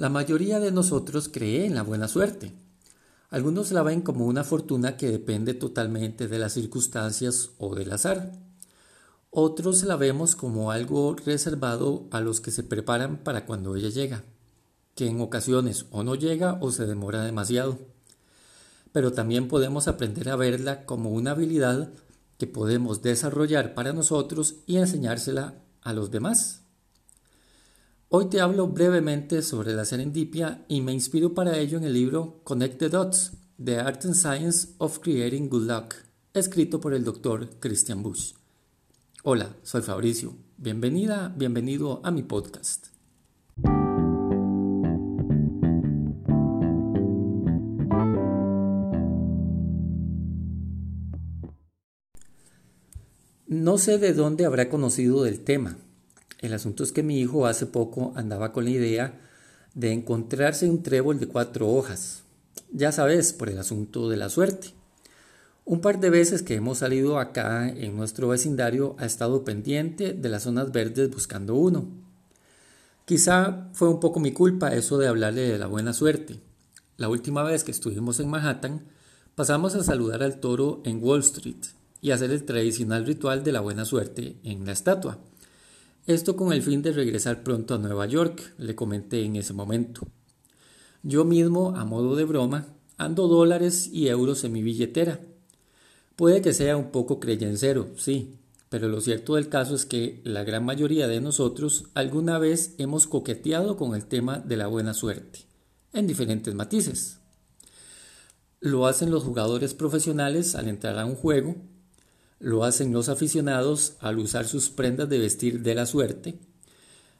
La mayoría de nosotros cree en la buena suerte. Algunos la ven como una fortuna que depende totalmente de las circunstancias o del azar. Otros la vemos como algo reservado a los que se preparan para cuando ella llega, que en ocasiones o no llega o se demora demasiado. Pero también podemos aprender a verla como una habilidad que podemos desarrollar para nosotros y enseñársela a los demás. Hoy te hablo brevemente sobre la serendipia y me inspiro para ello en el libro Connect the Dots, The Art and Science of Creating Good Luck, escrito por el doctor Christian Bush. Hola, soy Fabricio. Bienvenida, bienvenido a mi podcast. No sé de dónde habrá conocido del tema, el asunto es que mi hijo hace poco andaba con la idea de encontrarse un trébol de cuatro hojas. Ya sabes, por el asunto de la suerte. Un par de veces que hemos salido acá en nuestro vecindario ha estado pendiente de las zonas verdes buscando uno. Quizá fue un poco mi culpa eso de hablarle de la buena suerte. La última vez que estuvimos en Manhattan, pasamos a saludar al toro en Wall Street y hacer el tradicional ritual de la buena suerte en la estatua. Esto con el fin de regresar pronto a Nueva York, le comenté en ese momento. Yo mismo, a modo de broma, ando dólares y euros en mi billetera. Puede que sea un poco creyencero, sí, pero lo cierto del caso es que la gran mayoría de nosotros alguna vez hemos coqueteado con el tema de la buena suerte, en diferentes matices. Lo hacen los jugadores profesionales al entrar a un juego, lo hacen los aficionados al usar sus prendas de vestir de la suerte,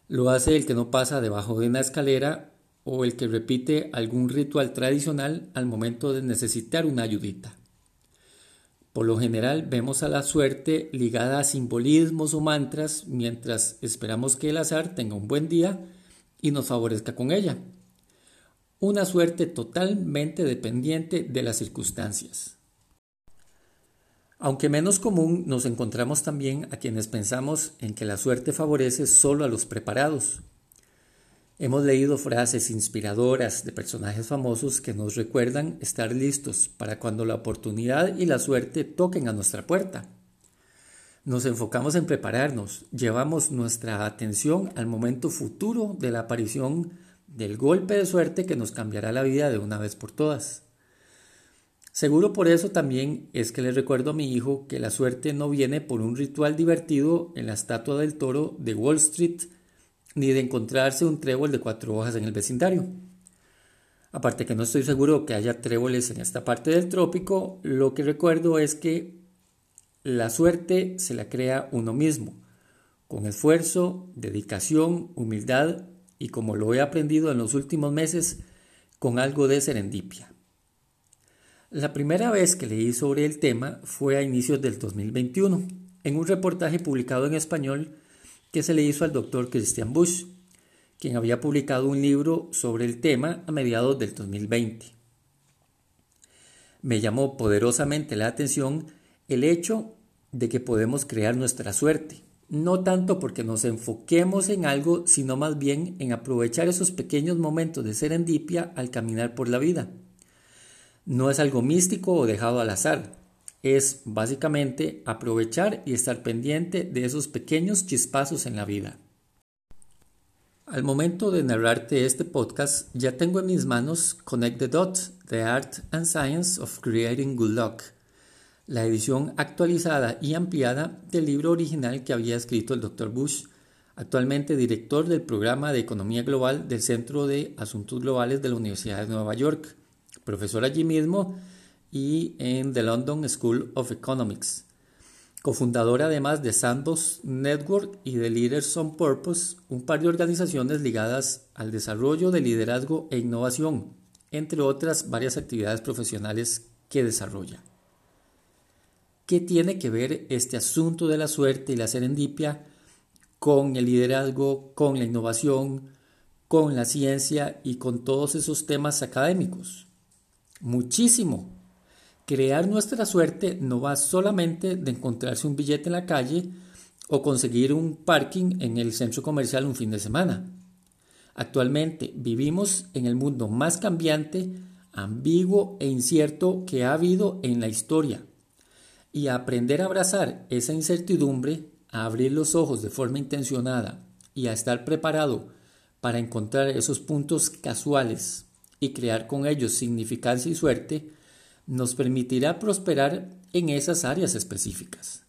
lo hace el que no pasa debajo de una escalera o el que repite algún ritual tradicional al momento de necesitar una ayudita. Por lo general vemos a la suerte ligada a simbolismos o mantras mientras esperamos que el azar tenga un buen día y nos favorezca con ella. Una suerte totalmente dependiente de las circunstancias. Aunque menos común, nos encontramos también a quienes pensamos en que la suerte favorece solo a los preparados. Hemos leído frases inspiradoras de personajes famosos que nos recuerdan estar listos para cuando la oportunidad y la suerte toquen a nuestra puerta. Nos enfocamos en prepararnos, llevamos nuestra atención al momento futuro de la aparición del golpe de suerte que nos cambiará la vida de una vez por todas. Seguro por eso también es que le recuerdo a mi hijo que la suerte no viene por un ritual divertido en la estatua del toro de Wall Street, ni de encontrarse un trébol de cuatro hojas en el vecindario. Aparte que no estoy seguro que haya tréboles en esta parte del trópico, lo que recuerdo es que la suerte se la crea uno mismo, con esfuerzo, dedicación, humildad y como lo he aprendido en los últimos meses, con algo de serendipia. La primera vez que leí sobre el tema fue a inicios del 2021, en un reportaje publicado en español que se le hizo al doctor Christian Bush, quien había publicado un libro sobre el tema a mediados del 2020. Me llamó poderosamente la atención el hecho de que podemos crear nuestra suerte, no tanto porque nos enfoquemos en algo, sino más bien en aprovechar esos pequeños momentos de serendipia al caminar por la vida. No es algo místico o dejado al azar. Es básicamente aprovechar y estar pendiente de esos pequeños chispazos en la vida. Al momento de narrarte este podcast, ya tengo en mis manos Connect the Dots, The Art and Science of Creating Good Luck, la edición actualizada y ampliada del libro original que había escrito el Dr. Bush, actualmente director del programa de Economía Global del Centro de Asuntos Globales de la Universidad de Nueva York profesor allí mismo y en The London School of Economics. Cofundadora además de Sandbox Network y de Leaders on Purpose, un par de organizaciones ligadas al desarrollo de liderazgo e innovación, entre otras varias actividades profesionales que desarrolla. ¿Qué tiene que ver este asunto de la suerte y la serendipia con el liderazgo, con la innovación, con la ciencia y con todos esos temas académicos? Muchísimo. Crear nuestra suerte no va solamente de encontrarse un billete en la calle o conseguir un parking en el centro comercial un fin de semana. Actualmente vivimos en el mundo más cambiante, ambiguo e incierto que ha habido en la historia. Y aprender a abrazar esa incertidumbre, a abrir los ojos de forma intencionada y a estar preparado para encontrar esos puntos casuales y crear con ellos significancia y suerte, nos permitirá prosperar en esas áreas específicas.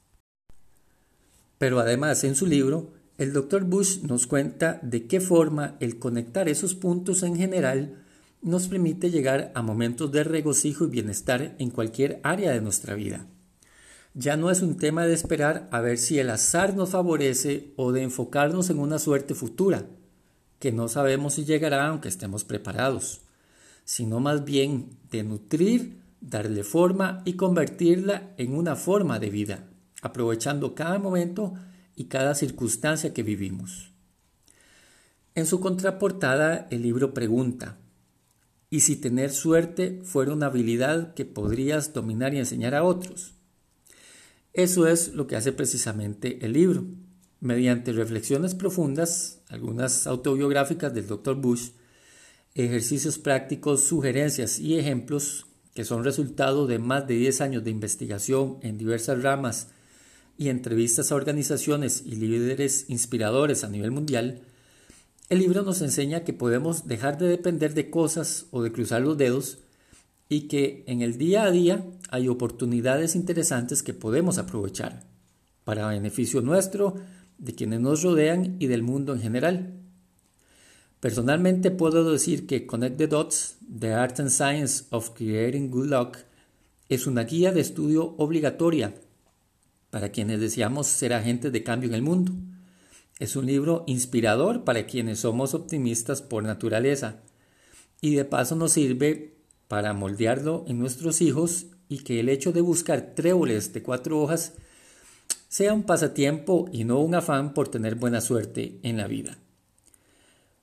Pero además en su libro, el Dr. Bush nos cuenta de qué forma el conectar esos puntos en general nos permite llegar a momentos de regocijo y bienestar en cualquier área de nuestra vida. Ya no es un tema de esperar a ver si el azar nos favorece o de enfocarnos en una suerte futura, que no sabemos si llegará aunque estemos preparados, sino más bien de nutrir, darle forma y convertirla en una forma de vida, aprovechando cada momento y cada circunstancia que vivimos. En su contraportada el libro pregunta, ¿y si tener suerte fuera una habilidad que podrías dominar y enseñar a otros? Eso es lo que hace precisamente el libro. Mediante reflexiones profundas, algunas autobiográficas del Dr. Bush, ejercicios prácticos, sugerencias y ejemplos que son resultado de más de 10 años de investigación en diversas ramas y entrevistas a organizaciones y líderes inspiradores a nivel mundial, el libro nos enseña que podemos dejar de depender de cosas o de cruzar los dedos y que en el día a día hay oportunidades interesantes que podemos aprovechar para beneficio nuestro, de quienes nos rodean y del mundo en general. Personalmente puedo decir que Connect the Dots, The Art and Science of Creating Good Luck, es una guía de estudio obligatoria para quienes deseamos ser agentes de cambio en el mundo. Es un libro inspirador para quienes somos optimistas por naturaleza y de paso nos sirve para moldearlo en nuestros hijos y que el hecho de buscar tréboles de cuatro hojas sea un pasatiempo y no un afán por tener buena suerte en la vida.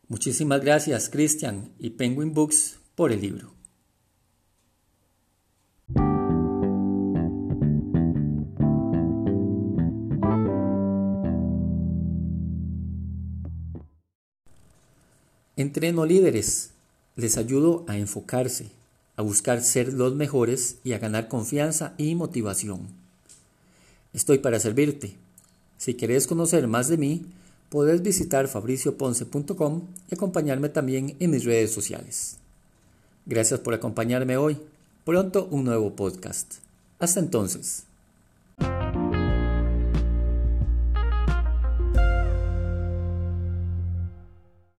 Muchísimas gracias Christian y Penguin Books por el libro. Entreno líderes, les ayudo a enfocarse, a buscar ser los mejores y a ganar confianza y motivación. Estoy para servirte. Si quieres conocer más de mí, puedes visitar fabricioponce.com y acompañarme también en mis redes sociales. Gracias por acompañarme hoy. Pronto un nuevo podcast. Hasta entonces.